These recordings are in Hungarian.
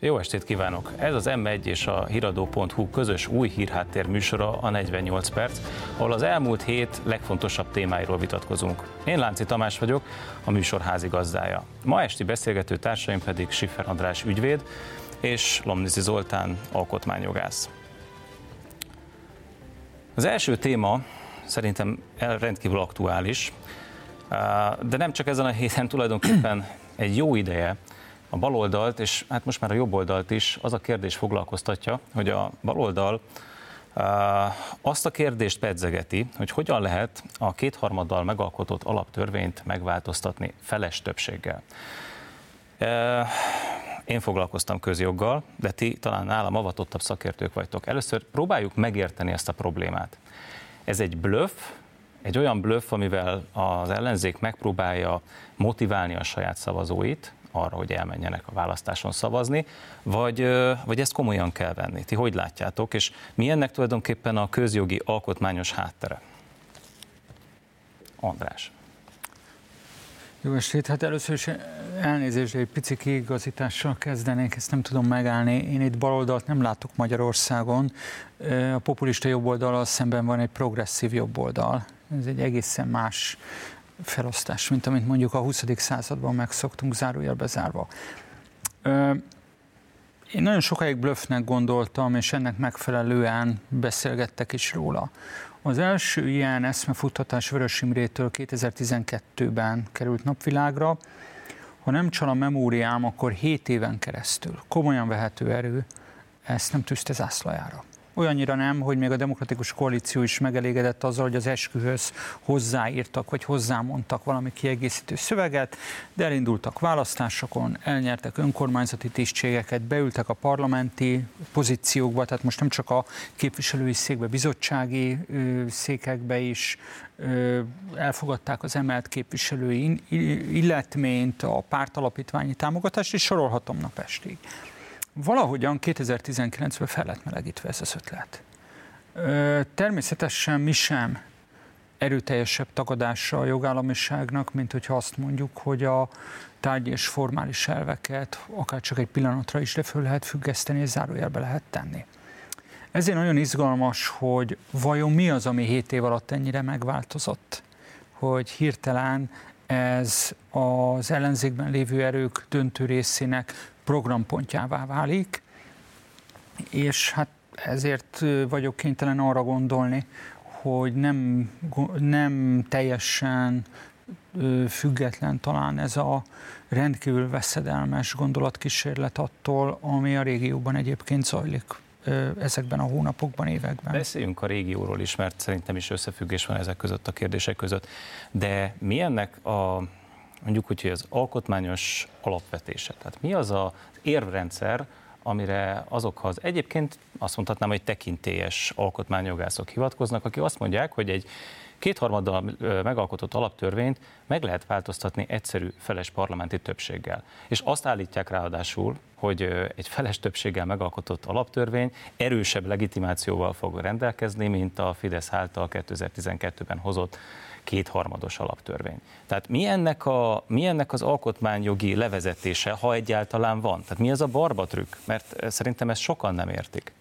Jó estét kívánok! Ez az M1 és a hiradó.hu közös új hírháttér műsora a 48 perc, ahol az elmúlt hét legfontosabb témáiról vitatkozunk. Én Lánci Tamás vagyok, a műsor házigazdája. Ma esti beszélgető társaim pedig Siffer András ügyvéd és Lomnizi Zoltán alkotmányjogász. Az első téma szerintem rendkívül aktuális, de nem csak ezen a héten tulajdonképpen egy jó ideje a baloldalt, és hát most már a jobboldalt is az a kérdés foglalkoztatja, hogy a baloldal azt a kérdést pedzegeti, hogy hogyan lehet a kétharmaddal megalkotott alaptörvényt megváltoztatni feles többséggel. Én foglalkoztam közjoggal, de ti talán nálam avatottabb szakértők vagytok. Először próbáljuk megérteni ezt a problémát. Ez egy bluff, egy olyan bluff, amivel az ellenzék megpróbálja motiválni a saját szavazóit, arra, hogy elmenjenek a választáson szavazni, vagy, vagy ezt komolyan kell venni? Ti hogy látjátok, és mi ennek tulajdonképpen a közjogi alkotmányos háttere? András. Jó estét, hát először is elnézést, egy pici kiigazítással kezdenék, ezt nem tudom megállni. Én itt baloldalt nem látok Magyarországon. A populista jobboldal szemben van egy progresszív jobboldal. Ez egy egészen más felosztás, mint amit mondjuk a 20. században megszoktunk zárójelbe zárva. Én nagyon sokáig bluffnek gondoltam, és ennek megfelelően beszélgettek is róla. Az első ilyen eszmefuttatás Vörös Imrétől 2012-ben került napvilágra. Ha nem csal a memóriám, akkor 7 éven keresztül komolyan vehető erő ezt nem tűzte zászlajára. Olyannyira nem, hogy még a demokratikus koalíció is megelégedett azzal, hogy az eskühöz hozzáírtak, vagy hozzámondtak valami kiegészítő szöveget, de elindultak választásokon, elnyertek önkormányzati tisztségeket, beültek a parlamenti pozíciókba, tehát most nem csak a képviselői székbe, bizottsági székekbe is, elfogadták az emelt képviselői illetményt, a pártalapítványi támogatást, és sorolhatom napestig valahogyan 2019-ben fel lett melegítve ez az ötlet. Természetesen mi sem erőteljesebb tagadása a jogállamiságnak, mint hogyha azt mondjuk, hogy a tárgyi és formális elveket akár csak egy pillanatra is le föl lehet függeszteni, és zárójelbe lehet tenni. Ezért nagyon izgalmas, hogy vajon mi az, ami 7 év alatt ennyire megváltozott, hogy hirtelen ez az ellenzékben lévő erők döntő részének programpontjává válik, és hát ezért vagyok kénytelen arra gondolni, hogy nem, nem teljesen független talán ez a rendkívül veszedelmes gondolatkísérlet attól, ami a régióban egyébként zajlik ezekben a hónapokban, években. Beszéljünk a régióról is, mert szerintem is összefüggés van ezek között a kérdések között. De mi a mondjuk úgy, hogy az alkotmányos alapvetése. Tehát mi az az érvrendszer, amire azokhoz egyébként azt mondhatnám, hogy tekintélyes alkotmányjogászok hivatkoznak, akik azt mondják, hogy egy kétharmaddal megalkotott alaptörvényt meg lehet változtatni egyszerű feles parlamenti többséggel. És azt állítják ráadásul, hogy egy feles többséggel megalkotott alaptörvény erősebb legitimációval fog rendelkezni, mint a Fidesz által 2012-ben hozott kétharmados alaptörvény. Tehát mi ennek, a, mi ennek az alkotmányjogi levezetése, ha egyáltalán van? Tehát mi ez a barbatrükk? Mert eh, szerintem ezt sokan nem értik.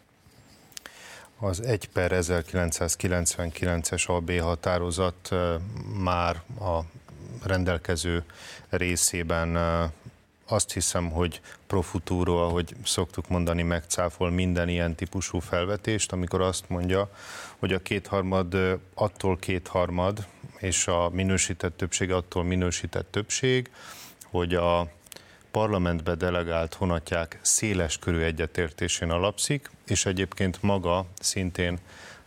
Az 1 per 1999-es AB határozat eh, már a rendelkező részében eh, azt hiszem, hogy pro futuro, ahogy szoktuk mondani, megcáfol minden ilyen típusú felvetést, amikor azt mondja, hogy a kétharmad attól kétharmad, és a minősített többség attól minősített többség, hogy a parlamentbe delegált honatják széles körű egyetértésén alapszik, és egyébként maga szintén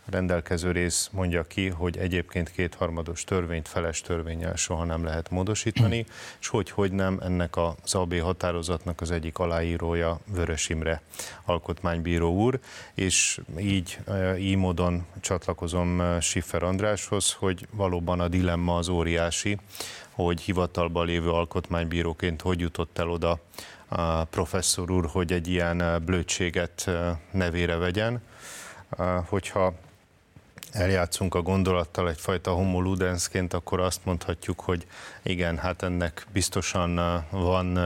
rendelkező rész mondja ki, hogy egyébként kétharmados törvényt feles törvényel soha nem lehet módosítani, és hogy, hogy nem, ennek az AB határozatnak az egyik aláírója Vörös Imre alkotmánybíró úr, és így, e, így módon csatlakozom e, Schiffer Andráshoz, hogy valóban a dilemma az óriási, hogy hivatalban lévő alkotmánybíróként hogy jutott el oda a professzor úr, hogy egy ilyen blödséget nevére vegyen. Hogyha eljátszunk a gondolattal egyfajta homo ludensként, akkor azt mondhatjuk, hogy igen, hát ennek biztosan van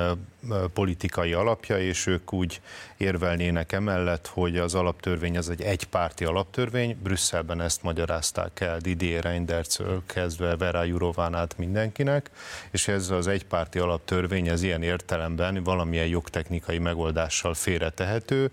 politikai alapja, és ők úgy érvelnének emellett, hogy az alaptörvény az egy egypárti alaptörvény. Brüsszelben ezt magyarázták el Didier Reindertől kezdve Vera Jurován át mindenkinek, és ez az egypárti alaptörvény ez ilyen értelemben valamilyen jogtechnikai megoldással félretehető,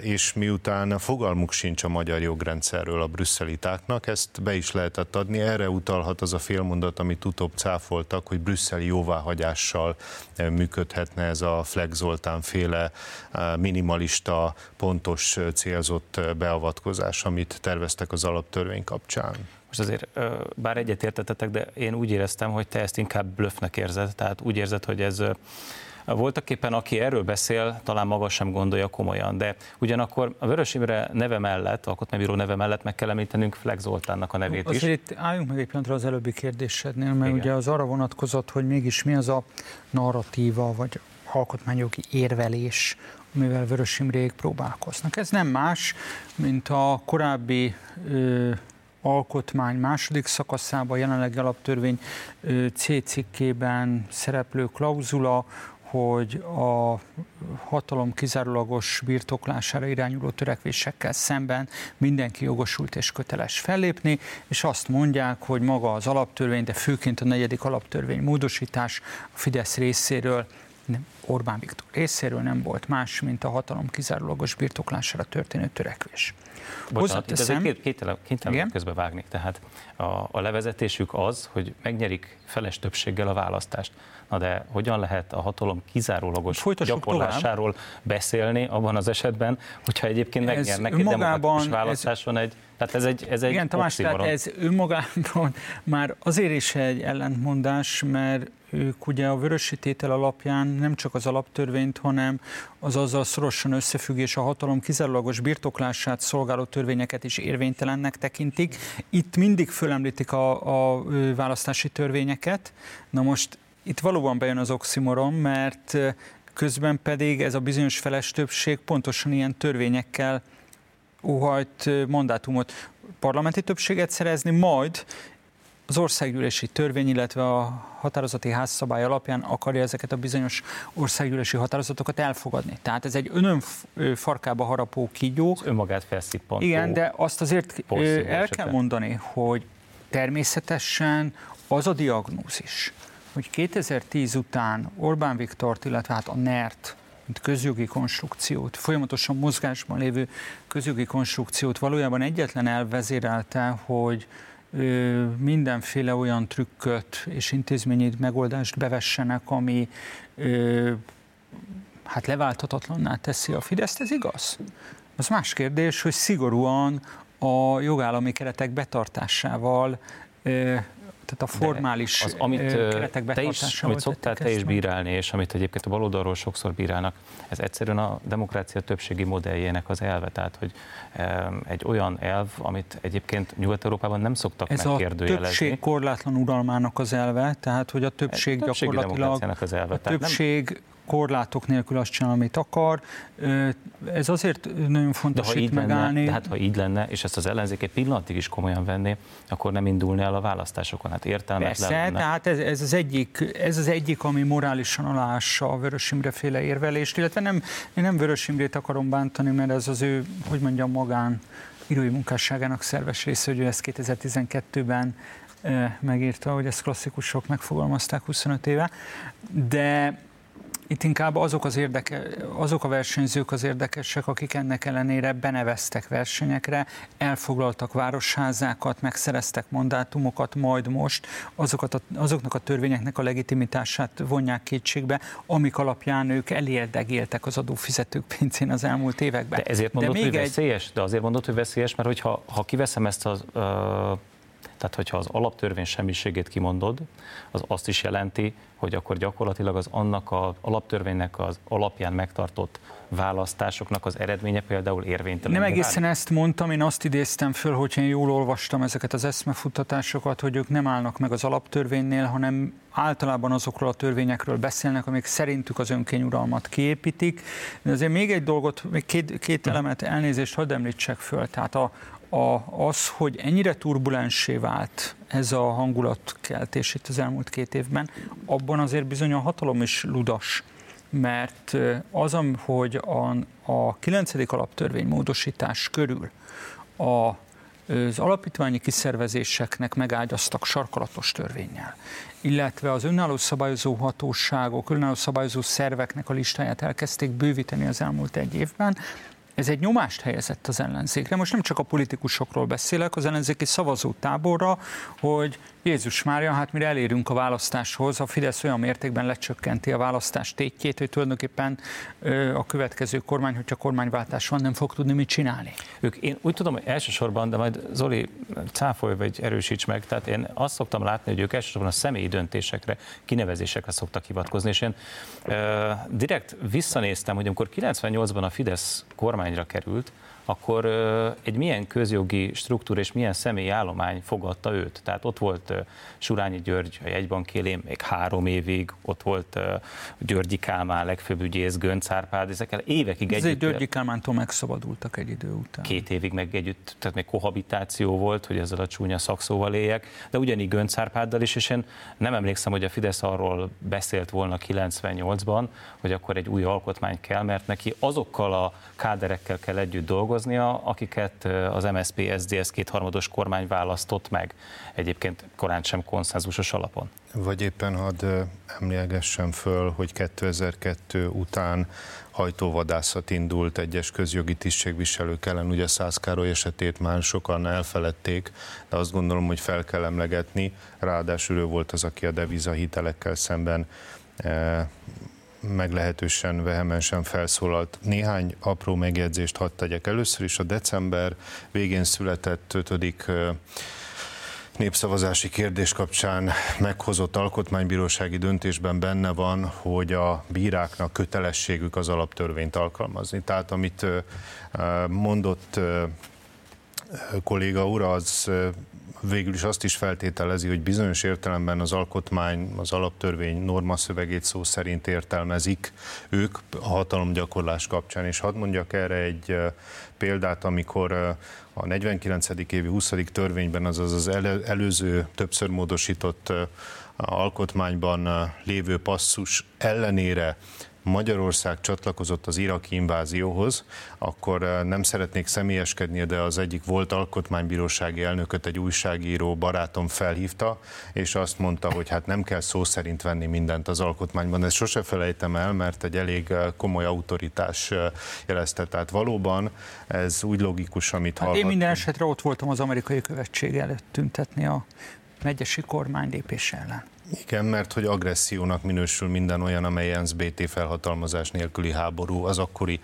és miután fogalmuk sincs a magyar jogrendszerről a brüsszelitáknak, ezt be is lehetett adni. Erre utalhat az a félmondat, amit utóbb cáfoltak, hogy brüsszeli jóváhagyással működhet lehetne ez a Flex Zoltán féle eh, minimalista, pontos, eh, célzott eh, beavatkozás, amit terveztek az alaptörvény kapcsán. Most azért, bár egyetértetetek, de én úgy éreztem, hogy te ezt inkább blöffnek érzed, tehát úgy érzed, hogy ez voltak éppen, aki erről beszél, talán maga sem gondolja komolyan, de ugyanakkor a Vörös Imre neve mellett, alkotmánybíró neve mellett meg kell említenünk Flex Zoltánnak a nevét Azért is. itt álljunk meg egy pillanatra az előbbi kérdésednél, mert Igen. ugye az arra vonatkozott, hogy mégis mi az a narratíva, vagy alkotmányjogi érvelés, amivel Vörös Imrék próbálkoznak. Ez nem más, mint a korábbi ö, alkotmány második szakaszában, jelenlegi alaptörvény C cikkében szereplő klauzula, hogy a hatalom kizárólagos birtoklására irányuló törekvésekkel szemben mindenki jogosult és köteles fellépni, és azt mondják, hogy maga az alaptörvény, de főként a negyedik alaptörvény módosítás a Fidesz részéről nem, Orbán Viktor részéről nem volt más, mint a hatalom kizárólagos birtoklására történő törekvés. Bocsánat, itt szem... két, két, két közbe vágnék. Tehát a, a levezetésük az, hogy megnyerik feles többséggel a választást. Na de hogyan lehet a hatalom kizárólagos Folytassuk gyakorlásáról tovább. beszélni abban az esetben, hogyha egyébként megnyernek egy demokratikus választáson ez... egy tehát ez egy, ez egy Igen, Tamás, tehát ez önmagában már azért is egy ellentmondás, mert ők ugye a vörösi tétel alapján nem csak az alaptörvényt, hanem az azzal szorosan összefüggés a hatalom kizárólagos birtoklását szolgáló törvényeket is érvénytelennek tekintik. Itt mindig fölemlítik a, a választási törvényeket. Na most itt valóban bejön az oximoron, mert közben pedig ez a bizonyos feles többség pontosan ilyen törvényekkel óhajt mandátumot, parlamenti többséget szerezni, majd az országgyűlési törvény, illetve a határozati házszabály alapján akarja ezeket a bizonyos országgyűlési határozatokat elfogadni. Tehát ez egy önön farkába harapó kígyó. Az önmagát felszippantó. Igen, de azt azért el kell mondani, hogy természetesen az a diagnózis, hogy 2010 után Orbán Viktort, illetve hát a NERT, mint közjogi konstrukciót, folyamatosan mozgásban lévő közjogi konstrukciót valójában egyetlen elvezérelte, hogy mindenféle olyan trükköt és intézményi megoldást bevessenek, ami hát leválthatatlanná teszi a Fideszt, ez igaz? Az más kérdés, hogy szigorúan a jogállami keretek betartásával tehát a formális az, amit keretek te is, amit szoktál te is bírálni, és amit egyébként a baloldalról sokszor bírálnak, ez egyszerűen a demokrácia többségi modelljének az elve, tehát hogy egy olyan elv, amit egyébként Nyugat-Európában nem szoktak ez megkérdőjelezni. Ez a többség korlátlan uralmának az elve, tehát hogy a többség, gyakorlatilag az elve. a többség korlátok nélkül azt csinál, amit akar. Ez azért nagyon fontos de ha itt így megállni. Lenne, de hát ha így lenne, és ezt az ellenzék egy pillanatig is komolyan venné, akkor nem indulni el a választásokon. Hát értelmetlen Persze, lenne. tehát ez, ez, az egyik, ez az egyik, ami morálisan alássa a Vörös Imre féle érvelést, illetve nem, én nem Vörös Imrét akarom bántani, mert ez az ő, hogy mondjam, magán írói munkásságának szerves része, hogy ő ezt 2012-ben megírta, hogy ezt klasszikusok megfogalmazták 25 éve, de itt inkább azok, az érdeke, azok a versenyzők az érdekesek, akik ennek ellenére beneveztek versenyekre, elfoglaltak városházákat, megszereztek mandátumokat, majd most azokat a, azoknak a törvényeknek a legitimitását vonják kétségbe, amik alapján ők elérdegéltek az adófizetők pénzén az elmúlt években. De ezért mondod, de még hogy egy... veszélyes? De azért mondod, hogy veszélyes, mert hogyha ha kiveszem ezt az uh tehát, hogyha az alaptörvény semmiségét kimondod, az azt is jelenti, hogy akkor gyakorlatilag az annak az alaptörvénynek az alapján megtartott választásoknak az eredménye például érvénytelen. Nem egészen ezt mondtam, én azt idéztem föl, hogy én jól olvastam ezeket az eszmefuttatásokat, hogy ők nem állnak meg az alaptörvénynél, hanem általában azokról a törvényekről beszélnek, amik szerintük az önkényuralmat kiépítik. De azért még egy dolgot, még két, két elemet elnézést hadd említsek föl. Tehát a, a, az, hogy ennyire turbulensé vált ez a hangulatkeltés itt az elmúlt két évben, abban azért bizony a hatalom is ludas mert az, hogy a, a 9. alaptörvény módosítás körül a az alapítványi kiszervezéseknek megágyaztak sarkalatos törvényel, illetve az önálló szabályozó hatóságok, önálló szabályozó szerveknek a listáját elkezdték bővíteni az elmúlt egy évben, ez egy nyomást helyezett az ellenzékre. Most nem csak a politikusokról beszélek, az ellenzéki szavazótáborra, hogy Jézus Mária, hát mire elérünk a választáshoz, a Fidesz olyan mértékben lecsökkenti a választás tétjét, hogy tulajdonképpen a következő kormány, hogyha kormányváltás van, nem fog tudni mit csinálni. Ők, én úgy tudom, hogy elsősorban, de majd Zoli cáfolj vagy erősíts meg, tehát én azt szoktam látni, hogy ők elsősorban a személyi döntésekre, kinevezésekre szoktak hivatkozni, és én uh, direkt visszanéztem, hogy amikor 98-ban a Fidesz kormányra került, akkor egy milyen közjogi struktúra és milyen személyi állomány fogadta őt. Tehát ott volt Surányi György a jegybank élén még három évig, ott volt Györgyi Kálmán, legfőbb ügyész, Gönc Árpád, ezekkel évekig együtt. Györgyi Kálmántól megszabadultak egy idő után. Két évig meg együtt, tehát még kohabitáció volt, hogy ezzel a csúnya szakszóval éljek, de ugyanígy Gönc Árpáddal is, és én nem emlékszem, hogy a Fidesz arról beszélt volna 98-ban, hogy akkor egy új alkotmány kell, mert neki azokkal a káderekkel kell együtt dolgoznia, akiket az MSZP SZDSZ kétharmados kormány választott meg, egyébként korán sem konszenzusos alapon. Vagy éppen hadd emlékezsem föl, hogy 2002 után hajtóvadászat indult egyes közjogi tisztségviselők ellen, ugye Szászkároly esetét már sokan elfeledték, de azt gondolom, hogy fel kell emlegetni, ráadásul ő volt az, aki a devizahitelekkel szemben meglehetősen vehemensen felszólalt. Néhány apró megjegyzést hadd tegyek. Először is a december végén született ötödik népszavazási kérdés kapcsán meghozott alkotmánybírósági döntésben benne van, hogy a bíráknak kötelességük az alaptörvényt alkalmazni. Tehát amit mondott kolléga úr, az végül is azt is feltételezi, hogy bizonyos értelemben az alkotmány, az alaptörvény norma szövegét szó szerint értelmezik ők a hatalomgyakorlás kapcsán. És hadd mondjak erre egy példát, amikor a 49. évi 20. törvényben, azaz az előző többször módosított alkotmányban lévő passzus ellenére Magyarország csatlakozott az iraki invázióhoz, akkor eh, nem szeretnék személyeskedni, de az egyik volt alkotmánybírósági elnököt egy újságíró barátom felhívta, és azt mondta, hogy hát nem kell szó szerint venni mindent az alkotmányban. Ezt sose felejtem el, mert egy elég eh, komoly autoritás eh, jelezte. Tehát valóban ez úgy logikus, amit hát Én minden esetre ott voltam az amerikai követség előtt tüntetni a megyesi kormány lépése ellen. Igen, mert hogy agressziónak minősül minden olyan, amely BT felhatalmazás nélküli háború az akkori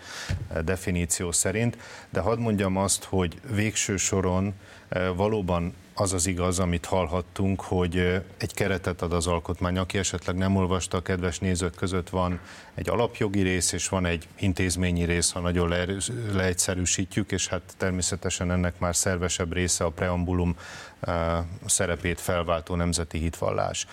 eh, definíció szerint. De hadd mondjam azt, hogy végső soron eh, valóban az az igaz, amit hallhattunk, hogy eh, egy keretet ad az alkotmány. Aki esetleg nem olvasta, a kedves nézők között van egy alapjogi rész, és van egy intézményi rész, ha nagyon le, leegyszerűsítjük, és hát természetesen ennek már szervesebb része a preambulum szerepét felváltó nemzeti hitvallás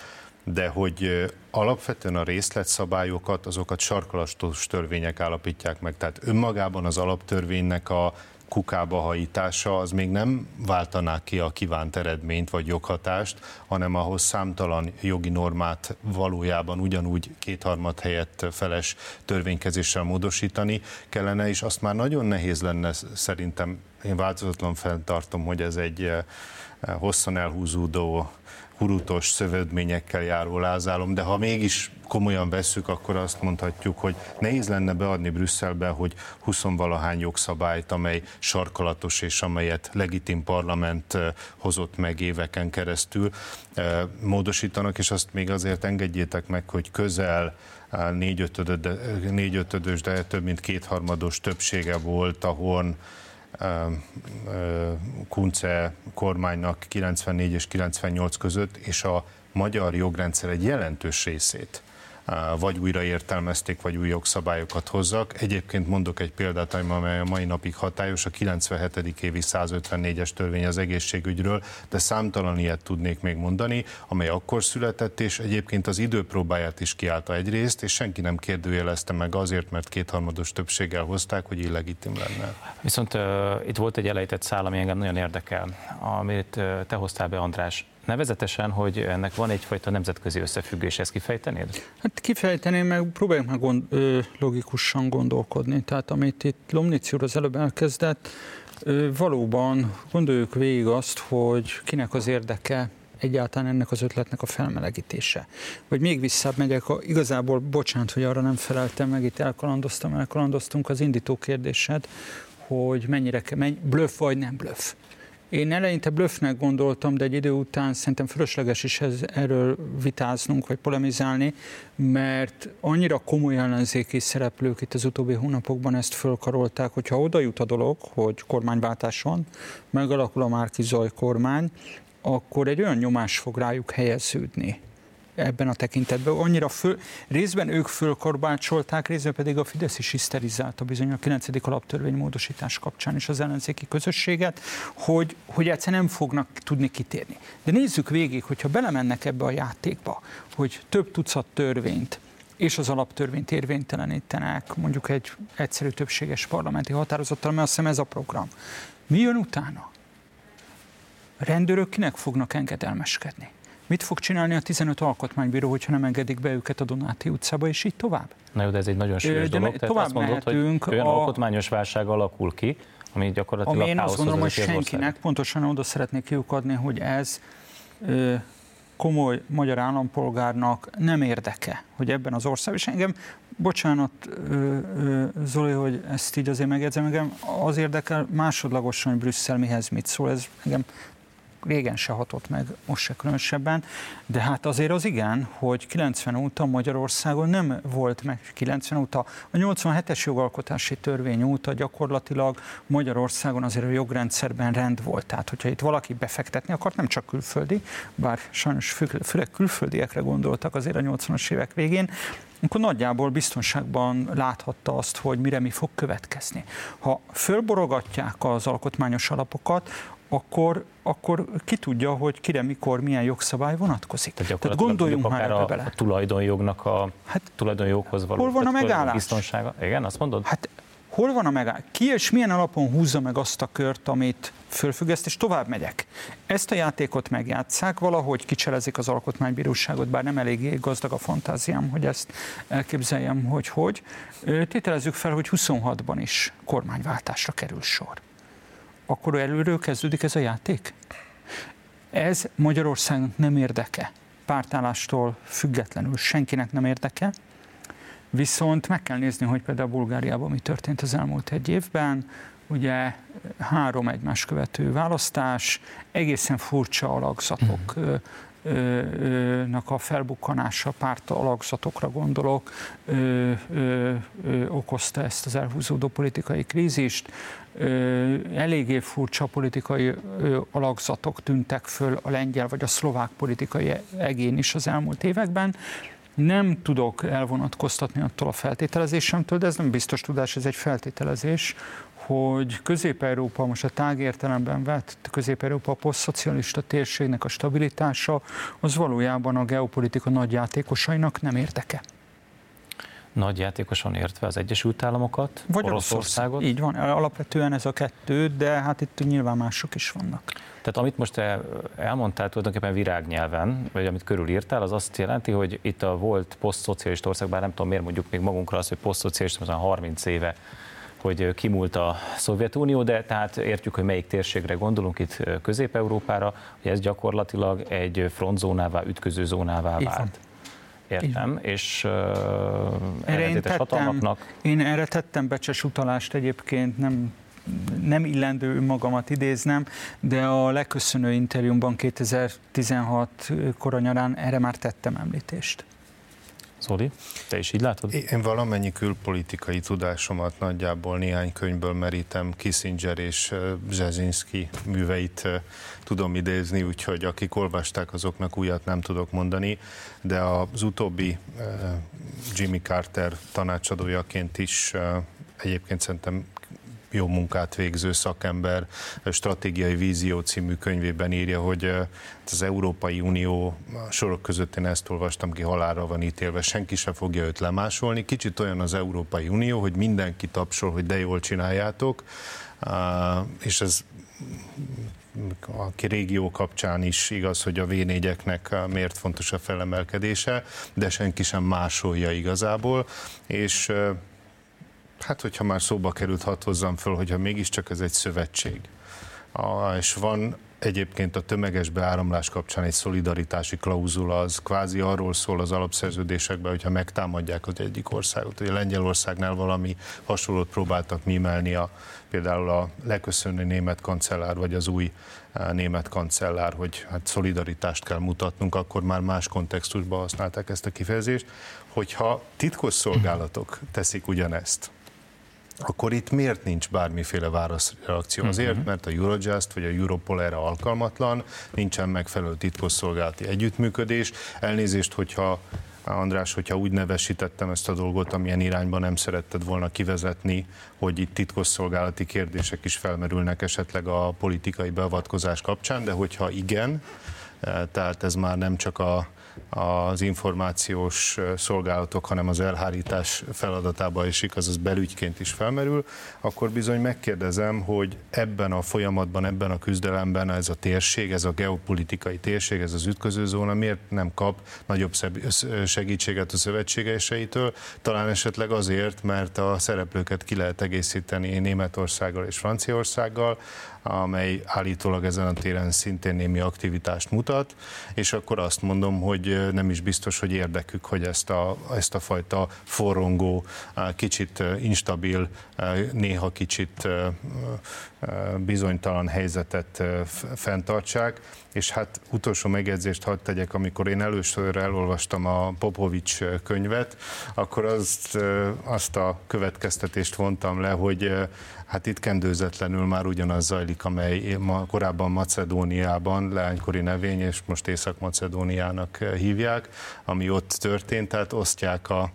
de hogy alapvetően a részletszabályokat, azokat sarkalatos törvények állapítják meg. Tehát önmagában az alaptörvénynek a kukába hajítása az még nem váltaná ki a kívánt eredményt vagy joghatást, hanem ahhoz számtalan jogi normát valójában ugyanúgy kétharmad helyett feles törvénykezéssel módosítani kellene, és azt már nagyon nehéz lenne szerintem, én változatlan fenntartom, hogy ez egy hosszan elhúzódó hurutos szövődményekkel járó lázálom, de ha mégis komolyan vesszük, akkor azt mondhatjuk, hogy nehéz lenne beadni Brüsszelbe, hogy 20 valahány jogszabályt, amely sarkalatos és amelyet legitim parlament hozott meg éveken keresztül, módosítanak, és azt még azért engedjétek meg, hogy közel négyötödös, de több mint kétharmados többsége volt, ahol Kunce kormánynak 94 és 98 között, és a magyar jogrendszer egy jelentős részét vagy újraértelmezték, vagy új jogszabályokat hozzak. Egyébként mondok egy példát, amely a mai napig hatályos, a 97. évi 154-es törvény az egészségügyről, de számtalan ilyet tudnék még mondani, amely akkor született, és egyébként az időpróbáját is kiállta egyrészt, és senki nem kérdőjelezte meg azért, mert kétharmados többséggel hozták, hogy illegitim lenne. Viszont uh, itt volt egy elejtett szál, ami engem nagyon érdekel, amit uh, te hoztál be, András. Nevezetesen, hogy ennek van egyfajta nemzetközi összefüggés, ezt kifejtenéd? Hát kifejteném, meg próbáljuk meg gond, logikusan gondolkodni. Tehát amit itt Lomnici úr az előbb elkezdett, valóban gondoljuk végig azt, hogy kinek az érdeke egyáltalán ennek az ötletnek a felmelegítése. Vagy még visszább megyek, igazából, bocsánat, hogy arra nem feleltem meg, itt elkalandoztam, elkalandoztunk az indító kérdésed, hogy mennyire, menny, blöff vagy nem blöff. Én eleinte blöffnek gondoltam, de egy idő után szerintem fölösleges is ez, erről vitáznunk, vagy polemizálni, mert annyira komoly ellenzéki szereplők itt az utóbbi hónapokban ezt fölkarolták, hogyha oda jut a dolog, hogy kormányváltás van, megalakul a Márki Zaj kormány, akkor egy olyan nyomás fog rájuk helyeződni ebben a tekintetben. Annyira föl, részben ők fölkorbácsolták, részben pedig a Fidesz is hiszterizálta bizony a 9. alaptörvény módosítás kapcsán is az ellenzéki közösséget, hogy, hogy egyszer nem fognak tudni kitérni. De nézzük végig, hogyha belemennek ebbe a játékba, hogy több tucat törvényt, és az alaptörvényt érvénytelenítenek, mondjuk egy egyszerű többséges parlamenti határozattal, mert azt hiszem ez a program. Mi jön utána? A rendőrök kinek fognak engedelmeskedni? Mit fog csinálni a 15 alkotmánybíró, hogyha nem engedik be őket a Donáti utcába, és így tovább? Na jó, de ez egy nagyon sűrűs dolog. Tehát tovább azt mondod, hogy olyan a... alkotmányos válság alakul ki, ami gyakorlatilag Ami én azt gondolom, hogy senkinek, pontosan oda szeretnék kiukadni, hogy ez ö, komoly magyar állampolgárnak nem érdeke, hogy ebben az országban, és engem, bocsánat Zoli, hogy ezt így azért megjegyzem, engem az érdekel másodlagosan, hogy Brüsszel mihez mit szól, ez engem régen se hatott meg, most se különösebben, de hát azért az igen, hogy 90 óta Magyarországon nem volt meg 90 óta, a 87-es jogalkotási törvény óta gyakorlatilag Magyarországon azért a jogrendszerben rend volt. Tehát, hogyha itt valaki befektetni akart, nem csak külföldi, bár sajnos főleg külföldiekre gondoltak azért a 80-as évek végén, akkor nagyjából biztonságban láthatta azt, hogy mire mi fog következni. Ha fölborogatják az alkotmányos alapokat, akkor, akkor ki tudja, hogy kire, mikor, milyen jogszabály vonatkozik. Tehát, tehát gondoljunk már a, bele. a tulajdonjognak a hát, tulajdonjoghoz való hol van a megállás? biztonsága. Igen, azt mondod? Hát hol van a megállás? Ki és milyen alapon húzza meg azt a kört, amit fölfüggeszt, és tovább megyek. Ezt a játékot megjátszák, valahogy kicselezik az alkotmánybíróságot, bár nem eléggé gazdag a fantáziám, hogy ezt elképzeljem, hogy hogy. Tételezzük fel, hogy 26-ban is kormányváltásra kerül sor akkor előről kezdődik ez a játék? Ez Magyarországnak nem érdeke. Pártállástól függetlenül senkinek nem érdeke. Viszont meg kell nézni, hogy például Bulgáriában mi történt az elmúlt egy évben. Ugye három egymás követő választás, egészen furcsa alakzatok mm nak a felbukkanása, párt alakzatokra gondolok, ö, ö, ö, okozta ezt az elhúzódó politikai krízist. Ö, eléggé furcsa politikai ö, alakzatok tűntek föl a lengyel vagy a szlovák politikai egén is az elmúlt években. Nem tudok elvonatkoztatni attól a feltételezésemtől, de ez nem biztos tudás, ez egy feltételezés, hogy Közép-Európa, most a tágértelemben vett Közép-Európa a posztszocialista térségnek a stabilitása, az valójában a geopolitika nagy játékosainak nem érdeke. Nagy játékosan értve az Egyesült Államokat, Vagy Oroszországot? Így van, alapvetően ez a kettő, de hát itt nyilván mások is vannak. Tehát amit most elmondtál tulajdonképpen virágnyelven, vagy amit körülírtál, az azt jelenti, hogy itt a volt posztszocialista ország, bár nem tudom miért mondjuk még magunkra azt, hogy posztszocialista, az 30 éve hogy kimúlt a Szovjetunió, de tehát értjük, hogy melyik térségre gondolunk itt Közép-Európára, hogy ez gyakorlatilag egy frontzónává, ütközőzónává vált. Értem, és uh, erre én tettem, hatalmaknak... Én erre tettem becses utalást egyébként, nem nem illendő magamat idéznem, de a leköszönő interjúmban 2016 koranyarán erre már tettem említést. Zoli, te is így látod? Én valamennyi külpolitikai tudásomat nagyjából néhány könyvből merítem, Kissinger és Zsezinski műveit tudom idézni, úgyhogy akik olvasták, azoknak újat nem tudok mondani, de az utóbbi Jimmy Carter tanácsadójaként is egyébként szerintem jó munkát végző szakember stratégiai vízió című könyvében írja, hogy az Európai Unió sorok között én ezt olvastam ki, halálra van ítélve, senki sem fogja őt lemásolni. Kicsit olyan az Európai Unió, hogy mindenki tapsol, hogy de jól csináljátok, és ez a régió kapcsán is igaz, hogy a v miért fontos a felemelkedése, de senki sem másolja igazából, és hát hogyha már szóba került, hadd hozzam föl, hogyha mégiscsak ez egy szövetség, és van egyébként a tömeges beáramlás kapcsán egy szolidaritási klauzula, az kvázi arról szól az alapszerződésekben, hogyha megtámadják az egyik országot. Ugye Lengyelországnál valami hasonlót próbáltak mimelni a, például a leköszönő német kancellár, vagy az új eh, német kancellár, hogy hát szolidaritást kell mutatnunk, akkor már más kontextusban használták ezt a kifejezést. Hogyha titkos szolgálatok teszik ugyanezt, akkor itt miért nincs bármiféle válaszreakció? Mhm. Azért, mert a Eurojust vagy a Europol erre alkalmatlan, nincsen megfelelő titkosszolgálati együttműködés. Elnézést, hogyha András, hogyha úgy nevesítettem ezt a dolgot, amilyen irányba nem szeretted volna kivezetni, hogy itt titkosszolgálati kérdések is felmerülnek esetleg a politikai beavatkozás kapcsán, de hogyha igen, eh, tehát ez már nem csak a az információs szolgálatok, hanem az elhárítás feladatába esik, azaz belügyként is felmerül, akkor bizony megkérdezem, hogy ebben a folyamatban, ebben a küzdelemben ez a térség, ez a geopolitikai térség, ez az ütközőzóna miért nem kap nagyobb segítséget a szövetségeseitől? Talán esetleg azért, mert a szereplőket ki lehet egészíteni Németországgal és Franciaországgal, amely állítólag ezen a téren szintén némi aktivitást mutat, és akkor azt mondom, hogy nem is biztos, hogy érdekük, hogy ezt a, ezt a fajta forrongó, kicsit instabil, néha kicsit bizonytalan helyzetet fenntartsák, és hát utolsó megjegyzést hadd tegyek, amikor én először elolvastam a Popovics könyvet, akkor azt, azt a következtetést vontam le, hogy hát itt kendőzetlenül már ugyanaz zajlik, amely ma, korábban Macedóniában, leánykori nevény, és most Észak-Macedóniának hívják, ami ott történt, tehát osztják a,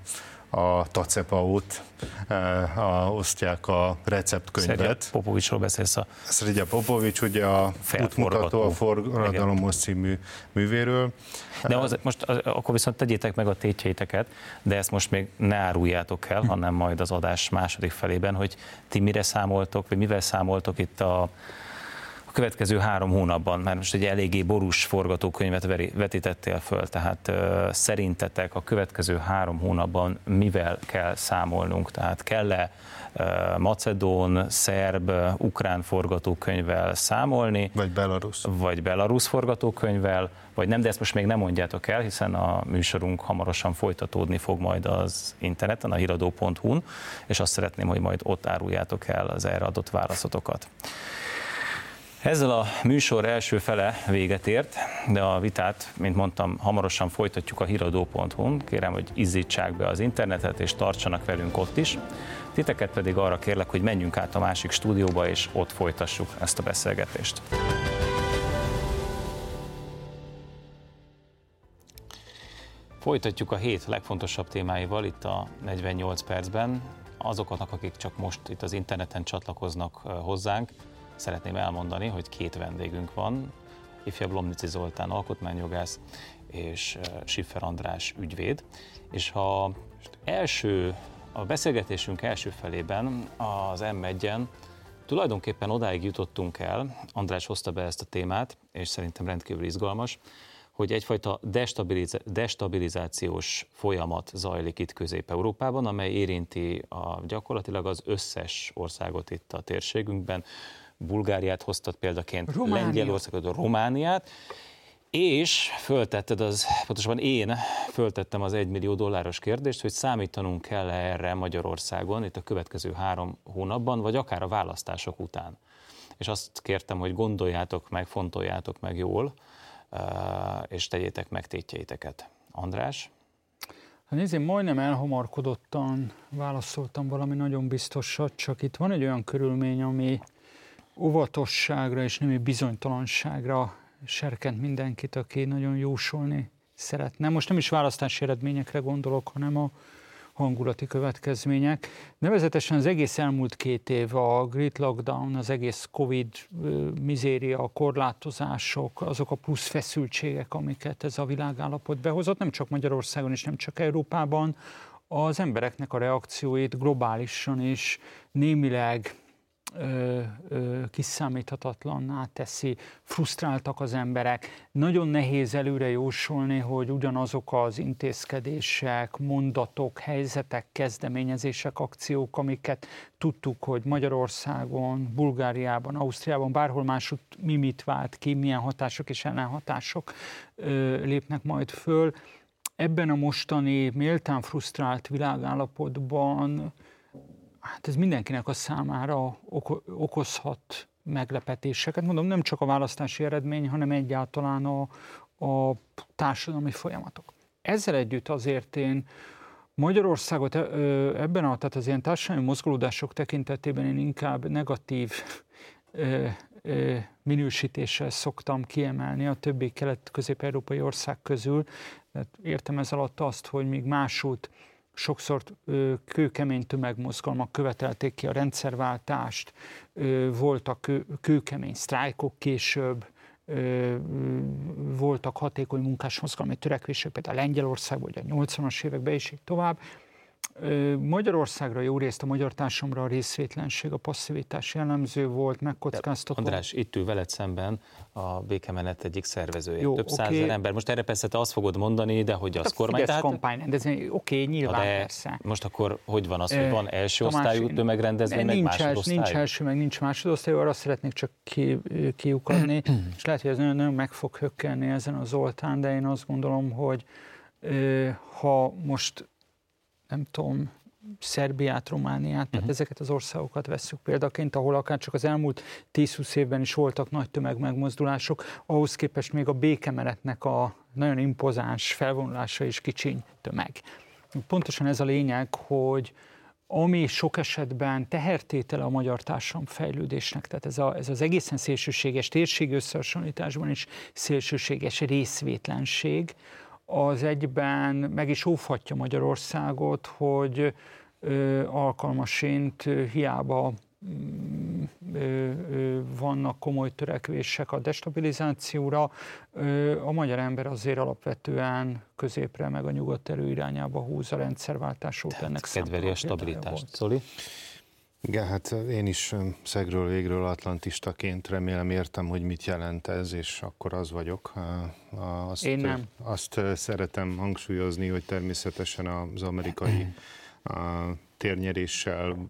a tacepaut, eh, a, osztják a receptkönyvet. Szerja Popovicsról beszélsz a... Szerja Popovics, ugye a útmutató, a forradalomhoz című művéről. De az, most akkor viszont tegyétek meg a tétjeiteket, de ezt most még ne áruljátok el, hanem majd az adás második felében, hogy ti mire számoltok, vagy mivel számoltok itt a a következő három hónapban, mert most egy eléggé borús forgatókönyvet vetítettél föl, tehát szerintetek a következő három hónapban mivel kell számolnunk, tehát kell-e macedón, szerb, ukrán forgatókönyvvel számolni? Vagy belarusz. Vagy belarusz forgatókönyvvel, vagy nem, de ezt most még nem mondjátok el, hiszen a műsorunk hamarosan folytatódni fog majd az interneten, a híradó.hu-n, és azt szeretném, hogy majd ott áruljátok el az erre adott válaszotokat. Ezzel a műsor első fele véget ért, de a vitát, mint mondtam, hamarosan folytatjuk a híradó.hu-n. Kérem, hogy izzítsák be az internetet, és tartsanak velünk ott is. Titeket pedig arra kérlek, hogy menjünk át a másik stúdióba, és ott folytassuk ezt a beszélgetést. Folytatjuk a hét legfontosabb témáival itt a 48 percben. Azoknak, akik csak most itt az interneten csatlakoznak hozzánk, szeretném elmondani, hogy két vendégünk van, ifjabb Lomnici Zoltán alkotmányjogász és Siffer András ügyvéd, és ha első, a beszélgetésünk első felében az M1-en tulajdonképpen odáig jutottunk el, András hozta be ezt a témát, és szerintem rendkívül izgalmas, hogy egyfajta destabiliz- destabilizációs folyamat zajlik itt Közép-Európában, amely érinti a, gyakorlatilag az összes országot itt a térségünkben, Bulgáriát hoztad példaként, Románia. Lengyelországot, Romániát, és föltetted az, pontosabban én föltettem az egymillió dolláros kérdést, hogy számítanunk kell -e erre Magyarországon itt a következő három hónapban, vagy akár a választások után. És azt kértem, hogy gondoljátok meg, fontoljátok meg jól, eh, és tegyétek meg tétjeiteket. András? Hát nézd, én majdnem elhamarkodottan válaszoltam valami nagyon biztosat, csak itt van egy olyan körülmény, ami óvatosságra és nemi bizonytalanságra serkent mindenkit, aki nagyon jósolni szeretne. Most nem is választási eredményekre gondolok, hanem a hangulati következmények. Nevezetesen az egész elmúlt két év, a Great Lockdown, az egész Covid mizéria, a korlátozások, azok a plusz feszültségek, amiket ez a világállapot behozott, nem csak Magyarországon és nem csak Európában, az embereknek a reakcióit globálisan is némileg ö, ö, kiszámíthatatlanná teszi, frusztráltak az emberek. Nagyon nehéz előre jósolni, hogy ugyanazok az intézkedések, mondatok, helyzetek, kezdeményezések, akciók, amiket tudtuk, hogy Magyarországon, Bulgáriában, Ausztriában, bárhol máshogy mi mit vált ki, milyen hatások és ellenhatások ö, lépnek majd föl. Ebben a mostani méltán frusztrált világállapotban hát ez mindenkinek a számára okozhat meglepetéseket. Mondom, nem csak a választási eredmény, hanem egyáltalán a, a társadalmi folyamatok. Ezzel együtt azért én Magyarországot ebben a, tehát az ilyen társadalmi mozgolódások tekintetében én inkább negatív minősítéssel szoktam kiemelni a többi kelet-közép-európai ország közül. Értem ez alatt azt, hogy még másút sokszor kőkemény tömegmozgalmak követelték ki a rendszerváltást, voltak kőkemény sztrájkok később, voltak hatékony munkásmozgalmi törekvések, például a Lengyelországban, vagy a 80-as években, és így tovább. Magyarországra jó részt a magyar társamra a részvétlenség, a passzivitás jellemző volt, megkockáztató. András, itt ül veled szemben a békemenet egyik szervezője. Jó, Több okay. százezer ember. Most erre persze te azt fogod mondani, de hogy az hát kormány... Tehát... kampány, de oké, okay, nyilván de persze. Most akkor hogy van az, hogy van első Tamás, osztályú tömegrendezvény, meg másodosztályú? Nincs első, meg nincs másodosztályú, arra szeretnék csak ki, kiukadni, és lehet, hogy ez nagyon, nagyon meg fog hökkelni ezen az Zoltán, de én azt gondolom, hogy ha most nem tudom, Szerbiát, Romániát, tehát uh-huh. ezeket az országokat vesszük példaként, ahol akár csak az elmúlt 10-20 évben is voltak nagy tömegmegmozdulások, ahhoz képest még a békemenetnek a nagyon impozáns felvonulása is kicsiny tömeg. Pontosan ez a lényeg, hogy ami sok esetben tehertétele a magyar társadalom fejlődésnek, tehát ez, a, ez az egészen szélsőséges térség összehasonlításban is szélsőséges részvétlenség, az egyben meg is óvhatja Magyarországot, hogy alkalmasint hiába mm, vannak komoly törekvések a destabilizációra. A magyar ember azért alapvetően középre, meg a nyugat irányába húz a rendszerváltás óta ennek kedveli a stabilitást. Szoli? Igen, hát én is szegről végről atlantistaként remélem értem, hogy mit jelent ez, és akkor az vagyok. Azt, én nem. Azt szeretem hangsúlyozni, hogy természetesen az amerikai a térnyeréssel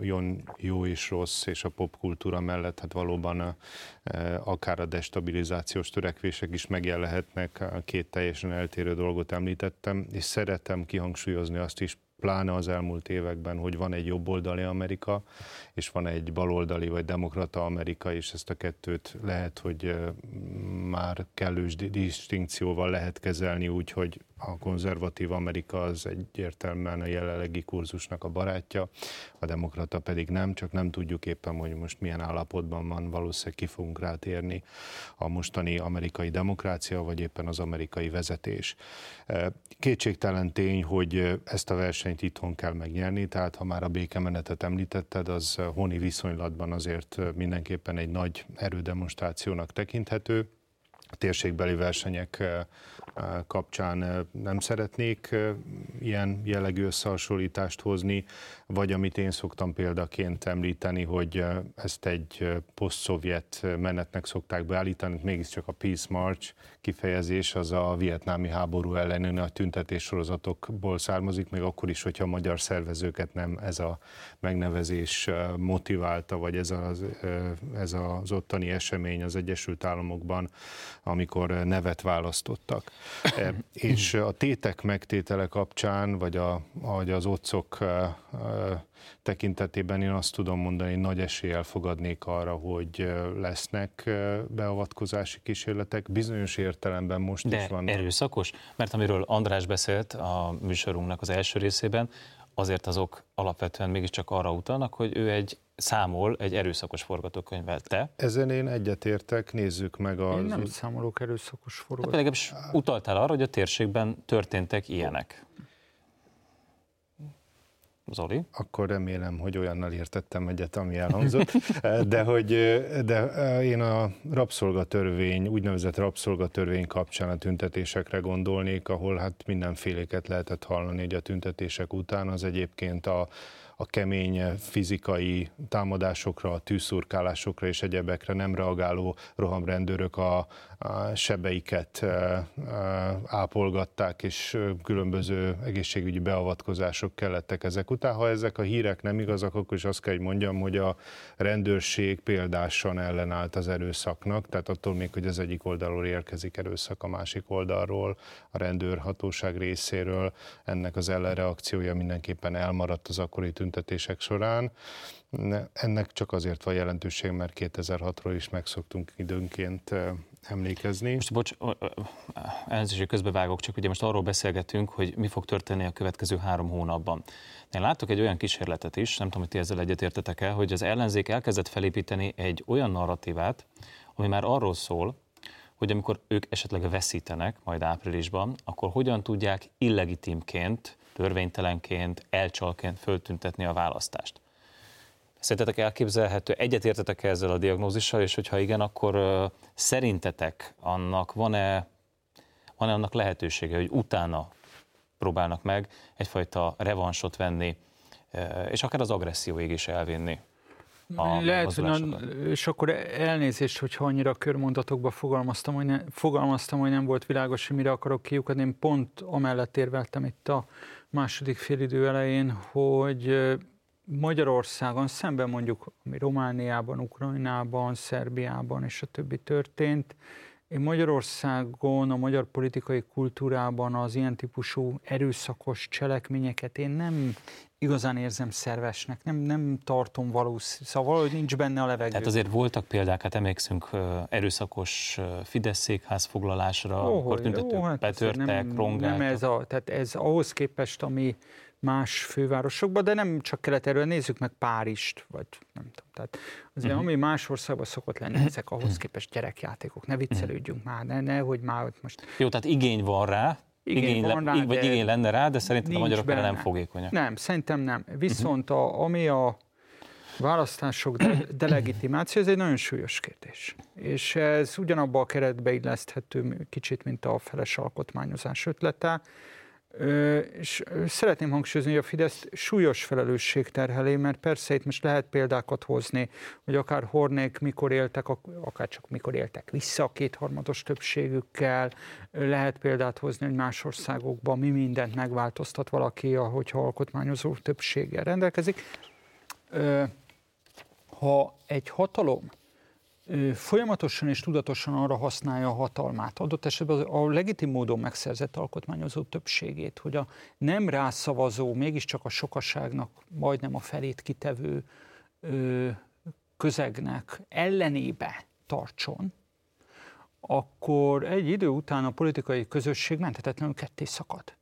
jön jó és rossz, és a popkultúra mellett hát valóban akár a destabilizációs törekvések is megjelenhetnek, két teljesen eltérő dolgot említettem, és szeretem kihangsúlyozni azt is pláne az elmúlt években, hogy van egy jobboldali Amerika, és van egy baloldali vagy demokrata Amerika, és ezt a kettőt lehet, hogy már kellős distinkcióval lehet kezelni úgy, hogy a konzervatív Amerika az egyértelműen a jelenlegi kurzusnak a barátja, a demokrata pedig nem, csak nem tudjuk éppen, hogy most milyen állapotban van, valószínűleg ki fogunk rátérni a mostani amerikai demokrácia, vagy éppen az amerikai vezetés. Kétségtelen tény, hogy ezt a versenyt itthon kell megnyerni, tehát ha már a békemenetet említetted, az honi viszonylatban azért mindenképpen egy nagy erődemonstrációnak tekinthető. A térségbeli versenyek kapcsán nem szeretnék ilyen jellegű összehasonlítást hozni, vagy amit én szoktam példaként említeni, hogy ezt egy poszt-szovjet menetnek szokták beállítani, mégiscsak a Peace March kifejezés az a vietnámi háború elleni nagy tüntetés sorozatokból származik, még akkor is, hogyha a magyar szervezőket nem ez a megnevezés motiválta, vagy ez az, ez az ottani esemény az Egyesült Államokban, amikor nevet választottak. És a tétek megtétele kapcsán, vagy, a, vagy az otcok tekintetében én azt tudom mondani, hogy nagy eséllyel fogadnék arra, hogy lesznek beavatkozási kísérletek. Bizonyos értelemben most De is van. erőszakos? Mert amiről András beszélt a műsorunknak az első részében, azért azok alapvetően mégiscsak arra utalnak, hogy ő egy számol egy erőszakos forgatókönyvvel. Te? Ezen én egyetértek, nézzük meg a... Én nem számolok erőszakos forgatókönyvvel. Hát is utaltál arra, hogy a térségben történtek ilyenek. Zoli? Akkor remélem, hogy olyannal értettem egyet, ami elhangzott. De hogy de én a rabszolgatörvény, úgynevezett rabszolgatörvény kapcsán a tüntetésekre gondolnék, ahol hát mindenféléket lehetett hallani, hogy a tüntetések után az egyébként a a kemény fizikai támadásokra, a tűzszurkálásokra és egyebekre nem reagáló rohamrendőrök a, a sebeiket ápolgatták, és különböző egészségügyi beavatkozások kellettek ezek után. Ha ezek a hírek nem igazak, akkor is azt kell, hogy mondjam, hogy a rendőrség példásan ellenállt az erőszaknak, tehát attól még, hogy az egyik oldalról érkezik erőszak, a másik oldalról, a rendőrhatóság részéről, ennek az ellenreakciója mindenképpen elmaradt az akkori tüntetések során. Ennek csak azért van jelentőség, mert 2006-ról is megszoktunk időnként emlékezni. Most bocs, elnézést, közbevágok, csak ugye most arról beszélgetünk, hogy mi fog történni a következő három hónapban. Én látok egy olyan kísérletet is, nem tudom, hogy ti ezzel egyetértetek el, hogy az ellenzék elkezdett felépíteni egy olyan narratívát, ami már arról szól, hogy amikor ők esetleg veszítenek majd áprilisban, akkor hogyan tudják illegitimként, törvénytelenként, elcsalként föltüntetni a választást. Szerintetek elképzelhető, egyetértetek -e ezzel a diagnózissal, és hogyha igen, akkor szerintetek annak van-e, van-e annak lehetősége, hogy utána próbálnak meg egyfajta revansot venni, és akár az agresszióig is elvinni? A Lehet, hogy és akkor elnézést, hogyha annyira körmondatokba fogalmaztam, hogy, ne, fogalmaztam, hogy nem volt világos, hogy mire akarok kiukadni. Én pont amellett érveltem itt a második félidő elején, hogy Magyarországon szemben mondjuk, ami Romániában, Ukrajnában, Szerbiában és a többi történt, én Magyarországon, a magyar politikai kultúrában az ilyen típusú erőszakos cselekményeket én nem igazán érzem szervesnek, nem, nem tartom valószínű, szóval valahogy nincs benne a levegő. Tehát azért voltak példák, hát emlékszünk erőszakos Fidesz székházfoglalásra, oh, akkor tüntetők oh, hát betörtek, nem, rongáltak. Nem ez a, tehát ez ahhoz képest, ami más fővárosokban, de nem csak kelet erről, nézzük meg Párizst, vagy nem tudom. Tehát azért, uh-huh. ami más országban szokott lenni, ezek ahhoz képest gyerekjátékok, ne viccelődjünk uh-huh. már, ne, ne, hogy már ott most... Jó, tehát igény van rá, igény, igény, van rá, vagy igény lenne rá, de szerintem a magyarok benne. nem fogékonyak. Nem, szerintem nem. Viszont a, ami a választások de, delegitimáció, ez egy nagyon súlyos kérdés. És ez ugyanabba a keretbe illeszthető kicsit, mint a feles alkotmányozás ötlete, és szeretném hangsúlyozni, hogy a Fidesz súlyos felelősség terhelé, mert persze itt most lehet példákat hozni, hogy akár Hornék mikor éltek, akár csak mikor éltek vissza a kétharmados többségükkel, lehet példát hozni, hogy más országokban mi mindent megváltoztat valaki, hogyha alkotmányozó többséggel rendelkezik. Ha egy hatalom folyamatosan és tudatosan arra használja a hatalmát, adott esetben a legitim módon megszerzett alkotmányozó többségét, hogy a nem rászavazó, mégiscsak a sokaságnak majdnem a felét kitevő ö, közegnek ellenébe tartson, akkor egy idő után a politikai közösség menthetetlenül ketté szakad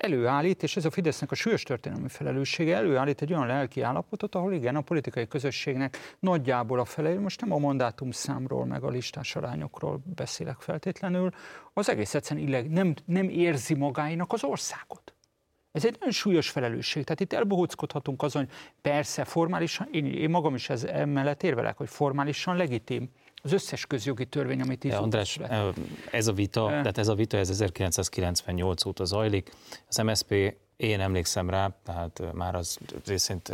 előállít, és ez a Fidesznek a súlyos történelmi felelőssége, előállít egy olyan lelki állapotot, ahol igen, a politikai közösségnek nagyjából a fele, most nem a mandátum számról, meg a listás arányokról beszélek feltétlenül, az egész egyszerűen illeg, nem, nem érzi magáinak az országot. Ez egy nagyon súlyos felelősség. Tehát itt elbohóckodhatunk azon, hogy persze formálisan, én, én magam is ez emellett érvelek, hogy formálisan legitim, az összes közjogi törvény, amit itt András, ez a vita, tehát ez a vita ez 1998 óta zajlik. Az MSP, én emlékszem rá, tehát már az részint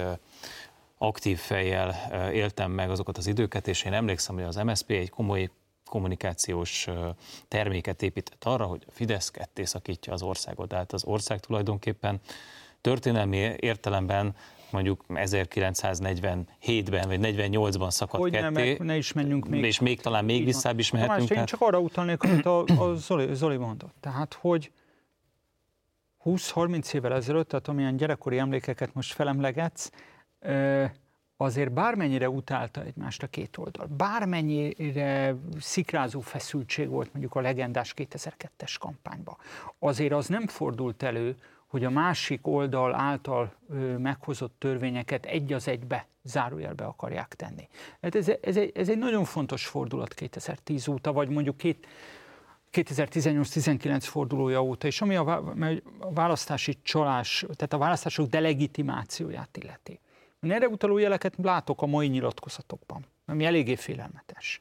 aktív fejjel éltem meg azokat az időket, és én emlékszem, hogy az MSP egy komoly kommunikációs terméket épített arra, hogy a Fidesz ketté szakítja az országot. Tehát az ország tulajdonképpen történelmi értelemben mondjuk 1947-ben vagy 48-ban szakadt hogy ketté. Ne, ne is menjünk még. És még talán még visszább is mehetünk. Tamás, én csak arra utalnék, amit a, a Zoli, Zoli mondott. Tehát, hogy 20-30 évvel ezelőtt, tehát amilyen gyerekkori emlékeket most felemlegetsz, azért bármennyire utálta egymást a két oldal, bármennyire szikrázó feszültség volt mondjuk a legendás 2002-es kampányban, azért az nem fordult elő, hogy a másik oldal által meghozott törvényeket egy az egybe zárójelbe akarják tenni. Hát ez, ez, egy, ez egy nagyon fontos fordulat 2010 óta, vagy mondjuk két, 2018-19 fordulója óta, és ami a választási csalás, tehát a választások delegitimációját illeti. Én erre utaló jeleket látok a mai nyilatkozatokban, ami eléggé félelmetes.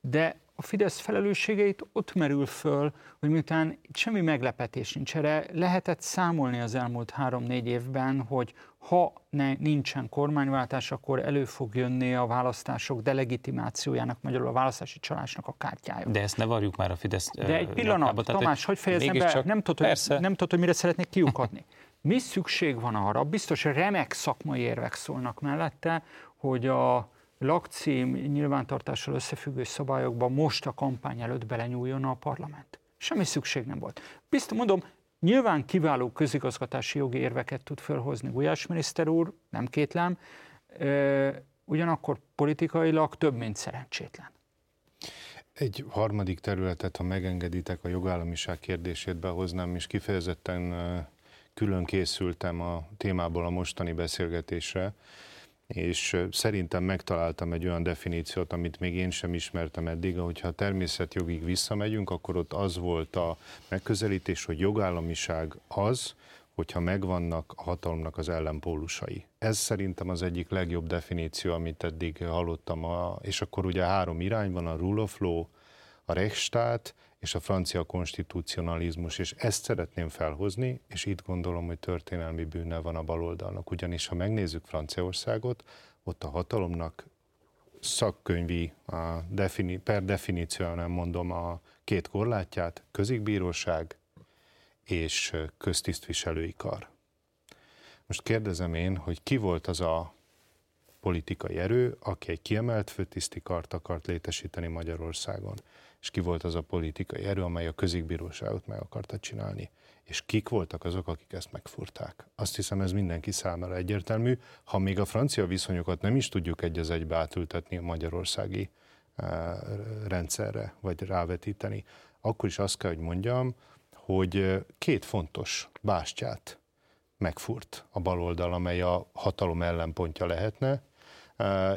De a Fidesz felelősségeit ott merül föl, hogy miután semmi meglepetés nincs erre, lehetett számolni az elmúlt három-négy évben, hogy ha ne, nincsen kormányváltás, akkor elő fog jönni a választások delegitimációjának, magyarul a választási csalásnak a kártyája. De ezt ne varjuk már a Fidesz De egy pillanat, nyakába, Tamás, hogy fejezem be, nem tudod, hogy, nem tudod, hogy mire szeretnék kiukadni. Mi szükség van arra, biztos remek szakmai érvek szólnak mellette, hogy a lakcím nyilvántartással összefüggő szabályokban most a kampány előtt belenyúljon a parlament. Semmi szükség nem volt. Biztos mondom, nyilván kiváló közigazgatási jogi érveket tud felhozni Gulyás miniszter úr, nem kétlem, ugyanakkor politikailag több, mint szerencsétlen. Egy harmadik területet, ha megengeditek, a jogállamiság kérdését behoznám, és kifejezetten külön készültem a témából a mostani beszélgetésre, és szerintem megtaláltam egy olyan definíciót, amit még én sem ismertem eddig, hogyha a természetjogig visszamegyünk, akkor ott az volt a megközelítés, hogy jogállamiság az, hogyha megvannak a hatalomnak az ellenpólusai. Ez szerintem az egyik legjobb definíció, amit eddig hallottam, és akkor ugye három irány van, a rule of law, a Rechtsstaat és a francia konstitucionalizmus, és ezt szeretném felhozni, és itt gondolom, hogy történelmi bűne van a baloldalnak, ugyanis ha megnézzük Franciaországot, ott a hatalomnak szakkönyvi, a defini, per definíció nem mondom a két korlátját, közikbíróság és köztisztviselői kar. Most kérdezem én, hogy ki volt az a politikai erő, aki egy kiemelt főtiszti kart akart létesíteni Magyarországon és ki volt az a politikai erő, amely a közikbíróságot meg akarta csinálni, és kik voltak azok, akik ezt megfurták. Azt hiszem, ez mindenki számára egyértelmű, ha még a francia viszonyokat nem is tudjuk egy az egybe átültetni a magyarországi eh, rendszerre, vagy rávetíteni, akkor is azt kell, hogy mondjam, hogy eh, két fontos bástyát megfurt a baloldal, amely a hatalom ellenpontja lehetne,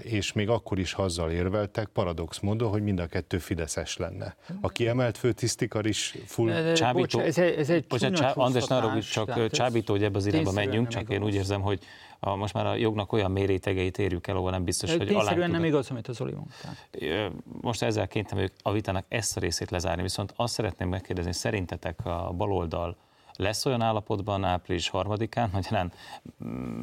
és még akkor is hazzal érveltek, paradox módon, hogy mind a kettő Fideszes lenne. A kiemelt főtisztikar is full... Csábító, ez, egy, ez egy bocsánat, csá, András, ne csak csábító, hogy ebbe az irányba menjünk, csak én úgy érzem, hogy a, most már a jognak olyan mérétegeit érjük el, ahol nem biztos, hogy alá nem igaz, amit az Oli mondta. Most ezzel kénytem a vitának ezt a részét lezárni, viszont azt szeretném megkérdezni, szerintetek a baloldal lesz olyan állapotban április harmadikán, magyarán mm,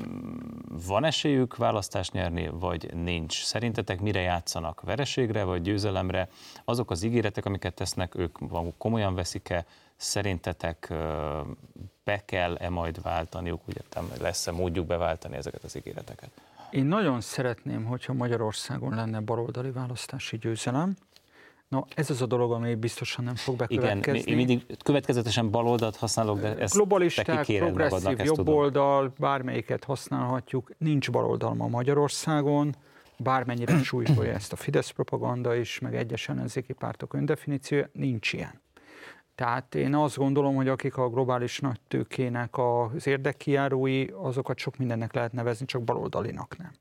van esélyük választást nyerni, vagy nincs? Szerintetek mire játszanak? Vereségre vagy győzelemre? Azok az ígéretek, amiket tesznek, ők maguk komolyan veszik-e? Szerintetek be kell-e majd váltaniuk, úgy értem, lesz-e módjuk beváltani ezeket az ígéreteket? Én nagyon szeretném, hogyha Magyarországon lenne baloldali választási győzelem, No, ez az a dolog, ami biztosan nem fog bekövetkezni. Igen, én mindig következetesen baloldalt használok, de ezt Globalisták, progresszív, jobboldal, bármelyiket használhatjuk. Nincs baloldal ma Magyarországon, bármennyire súlyolja ezt a Fidesz propaganda is, meg egyes ellenzéki pártok öndefiníciója, nincs ilyen. Tehát én azt gondolom, hogy akik a globális nagy tőkének az érdekkijárói, azokat sok mindennek lehet nevezni, csak baloldalinak nem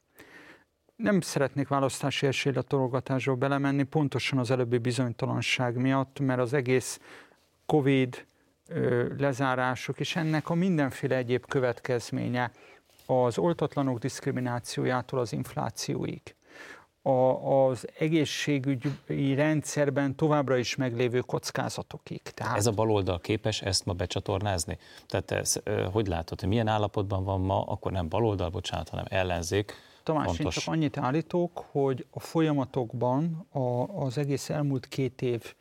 nem szeretnék választási esélyletorogatásba belemenni, pontosan az előbbi bizonytalanság miatt, mert az egész Covid lezárások és ennek a mindenféle egyéb következménye az oltatlanok diszkriminációjától az inflációig, a, az egészségügyi rendszerben továbbra is meglévő kockázatokig. Tehát... Ez a baloldal képes ezt ma becsatornázni? Tehát ez, hogy látod, hogy milyen állapotban van ma, akkor nem baloldal, bocsánat, hanem ellenzék, Tamás, Fontos. én csak annyit állítok, hogy a folyamatokban a, az egész elmúlt két év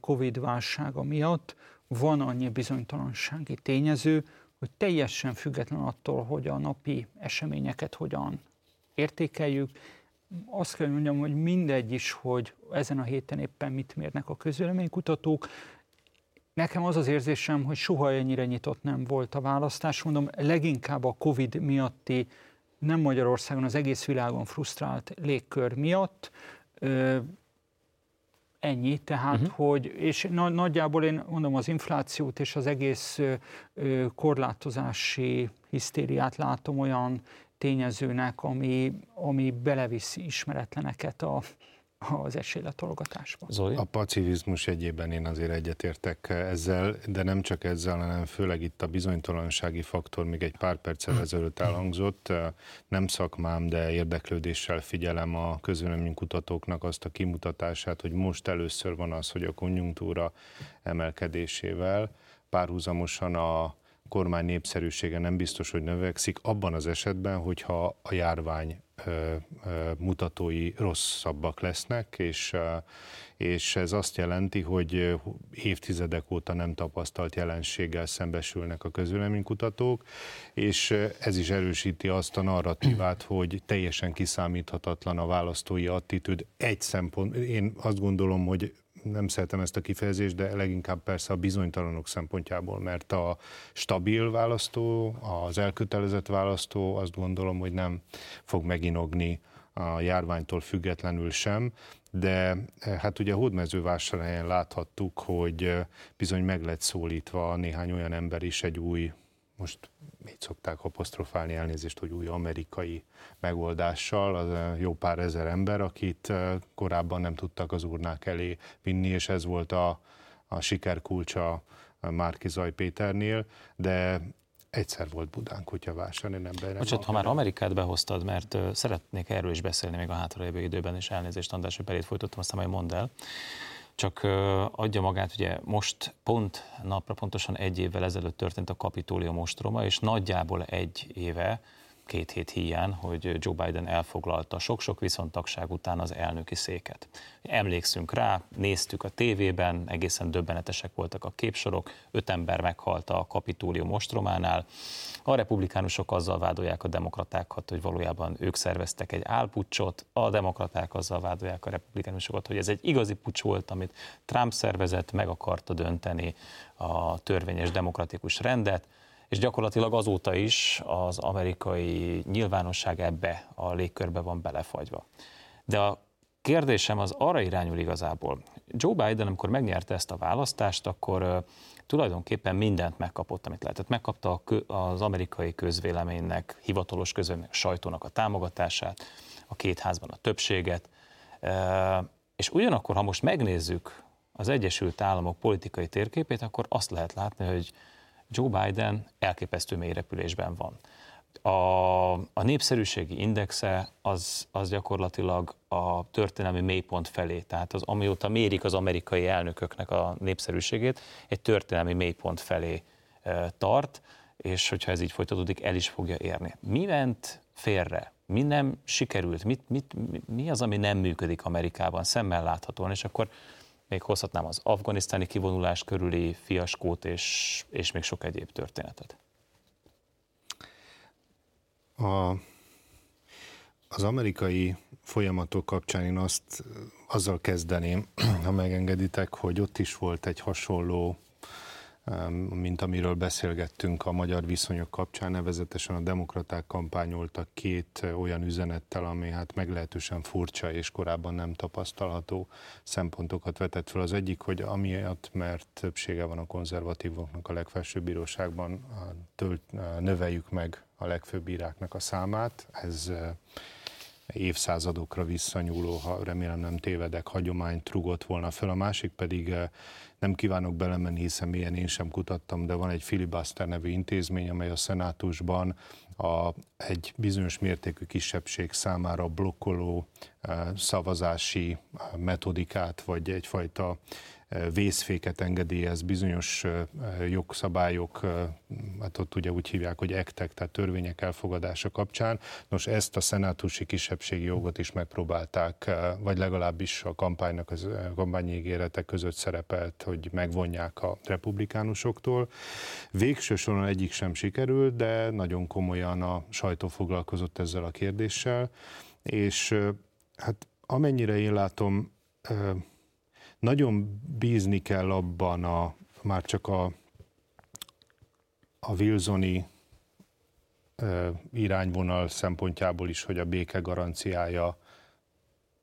Covid válsága miatt van annyi bizonytalansági tényező, hogy teljesen független attól, hogy a napi eseményeket hogyan értékeljük, azt kell mondjam, hogy mindegy is, hogy ezen a héten éppen mit mérnek a közvéleménykutatók. Nekem az az érzésem, hogy soha ennyire nyitott nem volt a választás. Mondom, leginkább a Covid miatti nem Magyarországon, az egész világon frusztrált légkör miatt Ennyi, tehát, uh-huh. hogy, és na, nagyjából én mondom, az inflációt és az egész ö, korlátozási hisztériát látom olyan tényezőnek, ami, ami beleviszi ismeretleneket a, az esélyletologatásba. Zoli? A pacifizmus egyében én azért egyetértek ezzel, de nem csak ezzel, hanem főleg itt a bizonytalansági faktor még egy pár perccel ezelőtt elhangzott. Nem szakmám, de érdeklődéssel figyelem a közvéleménykutatóknak azt a kimutatását, hogy most először van az, hogy a konjunktúra emelkedésével párhuzamosan a kormány népszerűsége nem biztos, hogy növekszik, abban az esetben, hogyha a járvány mutatói rosszabbak lesznek, és, és ez azt jelenti, hogy évtizedek óta nem tapasztalt jelenséggel szembesülnek a közvéleménykutatók, és ez is erősíti azt a narratívát, hogy teljesen kiszámíthatatlan a választói attitűd. Egy szempont, én azt gondolom, hogy nem szeretem ezt a kifejezést, de leginkább persze a bizonytalanok szempontjából, mert a stabil választó, az elkötelezett választó azt gondolom, hogy nem fog meginogni a járványtól függetlenül sem, de hát ugye a hódmezővásárhelyen láthattuk, hogy bizony meg lett szólítva néhány olyan ember is egy új most így szokták apostrofálni? Elnézést, hogy új amerikai megoldással, az jó pár ezer ember, akit korábban nem tudtak az urnák elé vinni, és ez volt a, a siker kulcsa Márki Zaj Péternél, de egyszer volt Budán kutyavásár, én nem benne. Bocsát, ha már Amerikát behoztad, mert szeretnék erről is beszélni még a hátralévő időben, és elnézést, András, hogy belét folytottam, aztán majd mondd el csak adja magát, ugye most pont napra pontosan egy évvel ezelőtt történt a kapitólium ostroma, és nagyjából egy éve két hét híján, hogy Joe Biden elfoglalta sok-sok viszontagság után az elnöki széket. Emlékszünk rá, néztük a tévében, egészen döbbenetesek voltak a képsorok, öt ember meghalt a kapitólium ostrománál. A republikánusok azzal vádolják a demokratákat, hogy valójában ők szerveztek egy álpucsot, a demokraták azzal vádolják a republikánusokat, hogy ez egy igazi pucs volt, amit Trump szervezett, meg akarta dönteni a törvényes demokratikus rendet és gyakorlatilag azóta is az amerikai nyilvánosság ebbe a légkörbe van belefagyva. De a kérdésem az arra irányul igazából. Joe Biden, amikor megnyerte ezt a választást, akkor tulajdonképpen mindent megkapott, amit lehetett. Megkapta az amerikai közvéleménynek, hivatalos közvéleménynek, a sajtónak a támogatását, a két házban a többséget, és ugyanakkor, ha most megnézzük az Egyesült Államok politikai térképét, akkor azt lehet látni, hogy Joe Biden elképesztő mély van. A, a népszerűségi indexe az, az gyakorlatilag a történelmi mélypont felé, tehát az, amióta mérik az amerikai elnököknek a népszerűségét, egy történelmi mélypont felé e, tart, és hogyha ez így folytatódik, el is fogja érni. Mi ment félre? Mi nem sikerült? Mit, mit, mi, mi az, ami nem működik Amerikában szemmel láthatóan? És akkor még hozhatnám az afganisztáni kivonulás körüli fiaskót és, és még sok egyéb történetet. A, az amerikai folyamatok kapcsán én azt azzal kezdeném, ha megengeditek, hogy ott is volt egy hasonló mint amiről beszélgettünk a magyar viszonyok kapcsán, nevezetesen a demokraták kampányoltak két olyan üzenettel, ami hát meglehetősen furcsa és korábban nem tapasztalható szempontokat vetett fel. Az egyik, hogy amiatt, mert többsége van a konzervatívoknak a legfelsőbb bíróságban, tölt, növeljük meg a legfőbb bíráknak a számát. Ez évszázadokra visszanyúló, ha remélem nem tévedek, hagyományt rugott volna fel. A másik pedig nem kívánok belemenni, hiszen milyen én sem kutattam, de van egy filibuster nevű intézmény, amely a szenátusban a, egy bizonyos mértékű kisebbség számára blokkoló szavazási metodikát, vagy egyfajta vészféket engedélyez bizonyos jogszabályok, hát ott ugye úgy hívják, hogy ektek, tehát törvények elfogadása kapcsán. Nos, ezt a szenátusi kisebbségi jogot is megpróbálták, vagy legalábbis a kampánynak, az kampányígéretek között szerepelt, hogy megvonják a republikánusoktól. Végső soron egyik sem sikerült, de nagyon komolyan a sajtó foglalkozott ezzel a kérdéssel, és hát amennyire én látom, nagyon bízni kell abban a, már csak a, a Wilsoni irányvonal szempontjából is, hogy a béke garanciája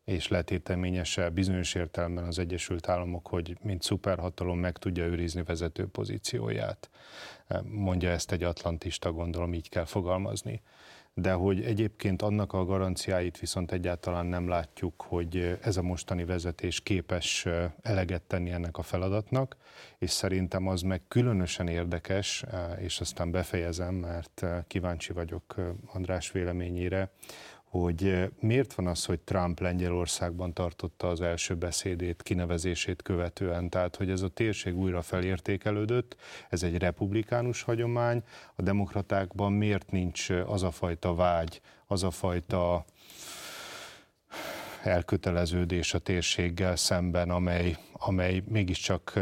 és letéteményese bizonyos értelemben az Egyesült Államok, hogy mint szuperhatalom meg tudja őrizni vezető pozícióját. Mondja ezt egy atlantista, gondolom így kell fogalmazni de hogy egyébként annak a garanciáit viszont egyáltalán nem látjuk, hogy ez a mostani vezetés képes eleget tenni ennek a feladatnak, és szerintem az meg különösen érdekes, és aztán befejezem, mert kíváncsi vagyok András véleményére, hogy miért van az, hogy Trump Lengyelországban tartotta az első beszédét, kinevezését követően, tehát hogy ez a térség újra felértékelődött, ez egy republikánus hagyomány, a demokratákban miért nincs az a fajta vágy, az a fajta elköteleződés a térséggel szemben, amely, amely mégiscsak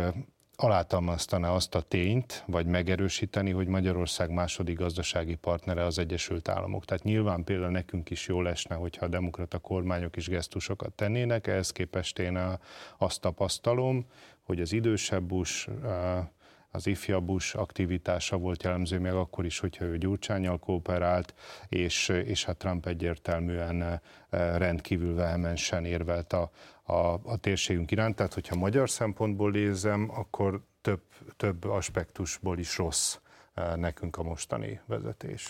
alátalmaztaná azt a tényt, vagy megerősíteni, hogy Magyarország második gazdasági partnere az Egyesült Államok. Tehát nyilván például nekünk is jó lesne, hogyha a demokrata kormányok is gesztusokat tennének, ehhez képest én azt tapasztalom, hogy az idősebb Bush, az ifjabb Bush aktivitása volt jellemző még akkor is, hogyha ő Gyurcsányjal kooperált, és, és hát Trump egyértelműen rendkívül vehemensen érvelt a, a, a térségünk iránt. Tehát, hogyha magyar szempontból nézem, akkor több, több aspektusból is rossz eh, nekünk a mostani vezetés.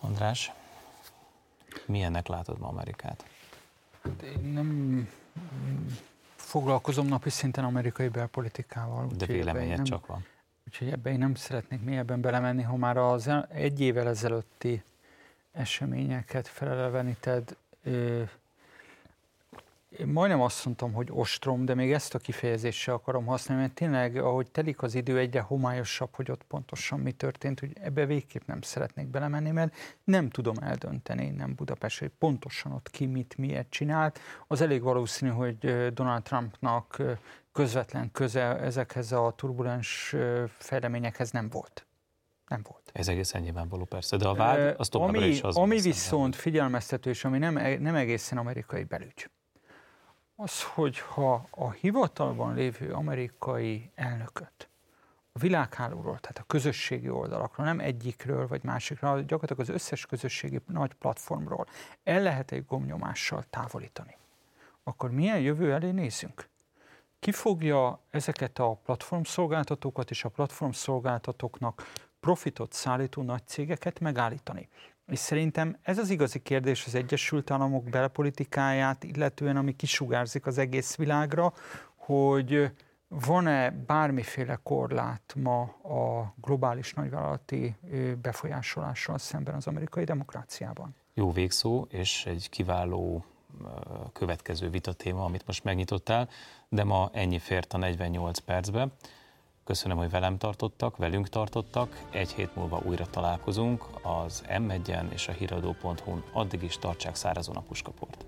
András, milyennek látod ma Amerikát? Én nem foglalkozom napi szinten amerikai belpolitikával. De véleményed nem, csak van. Úgyhogy ebben én nem szeretnék mélyebben belemenni, ha már az egy évvel ezelőtti eseményeket feleleveníted, én majdnem azt mondtam, hogy ostrom, de még ezt a kifejezést sem akarom használni, mert tényleg, ahogy telik az idő, egyre homályosabb, hogy ott pontosan mi történt, hogy ebbe végképp nem szeretnék belemenni, mert nem tudom eldönteni, nem Budapest, hogy pontosan ott ki mit, miért csinált. Az elég valószínű, hogy Donald Trumpnak közvetlen köze ezekhez a turbulens fejleményekhez nem volt. Nem volt. Ez egészen nyilvánvaló persze, de a vád az továbbra ami, is az. Ami viszont figyelmeztető, és ami nem, nem egészen amerikai belügy az, hogyha a hivatalban lévő amerikai elnököt a világhálóról, tehát a közösségi oldalakról, nem egyikről vagy másikról, gyakorlatilag az összes közösségi nagy platformról el lehet egy gomnyomással távolítani, akkor milyen jövő elé nézünk? Ki fogja ezeket a platformszolgáltatókat és a platformszolgáltatóknak profitot szállító nagy cégeket megállítani? És szerintem ez az igazi kérdés az Egyesült Államok belpolitikáját, illetően ami kisugárzik az egész világra, hogy van-e bármiféle korlát ma a globális nagyvállalati befolyásolással szemben az amerikai demokráciában? Jó végszó, és egy kiváló következő vitatéma, amit most megnyitottál, de ma ennyi fért a 48 percbe. Köszönöm, hogy velem tartottak, velünk tartottak. Egy hét múlva újra találkozunk az m és a híradó.hu-n. Addig is tartsák szárazon a puskaport.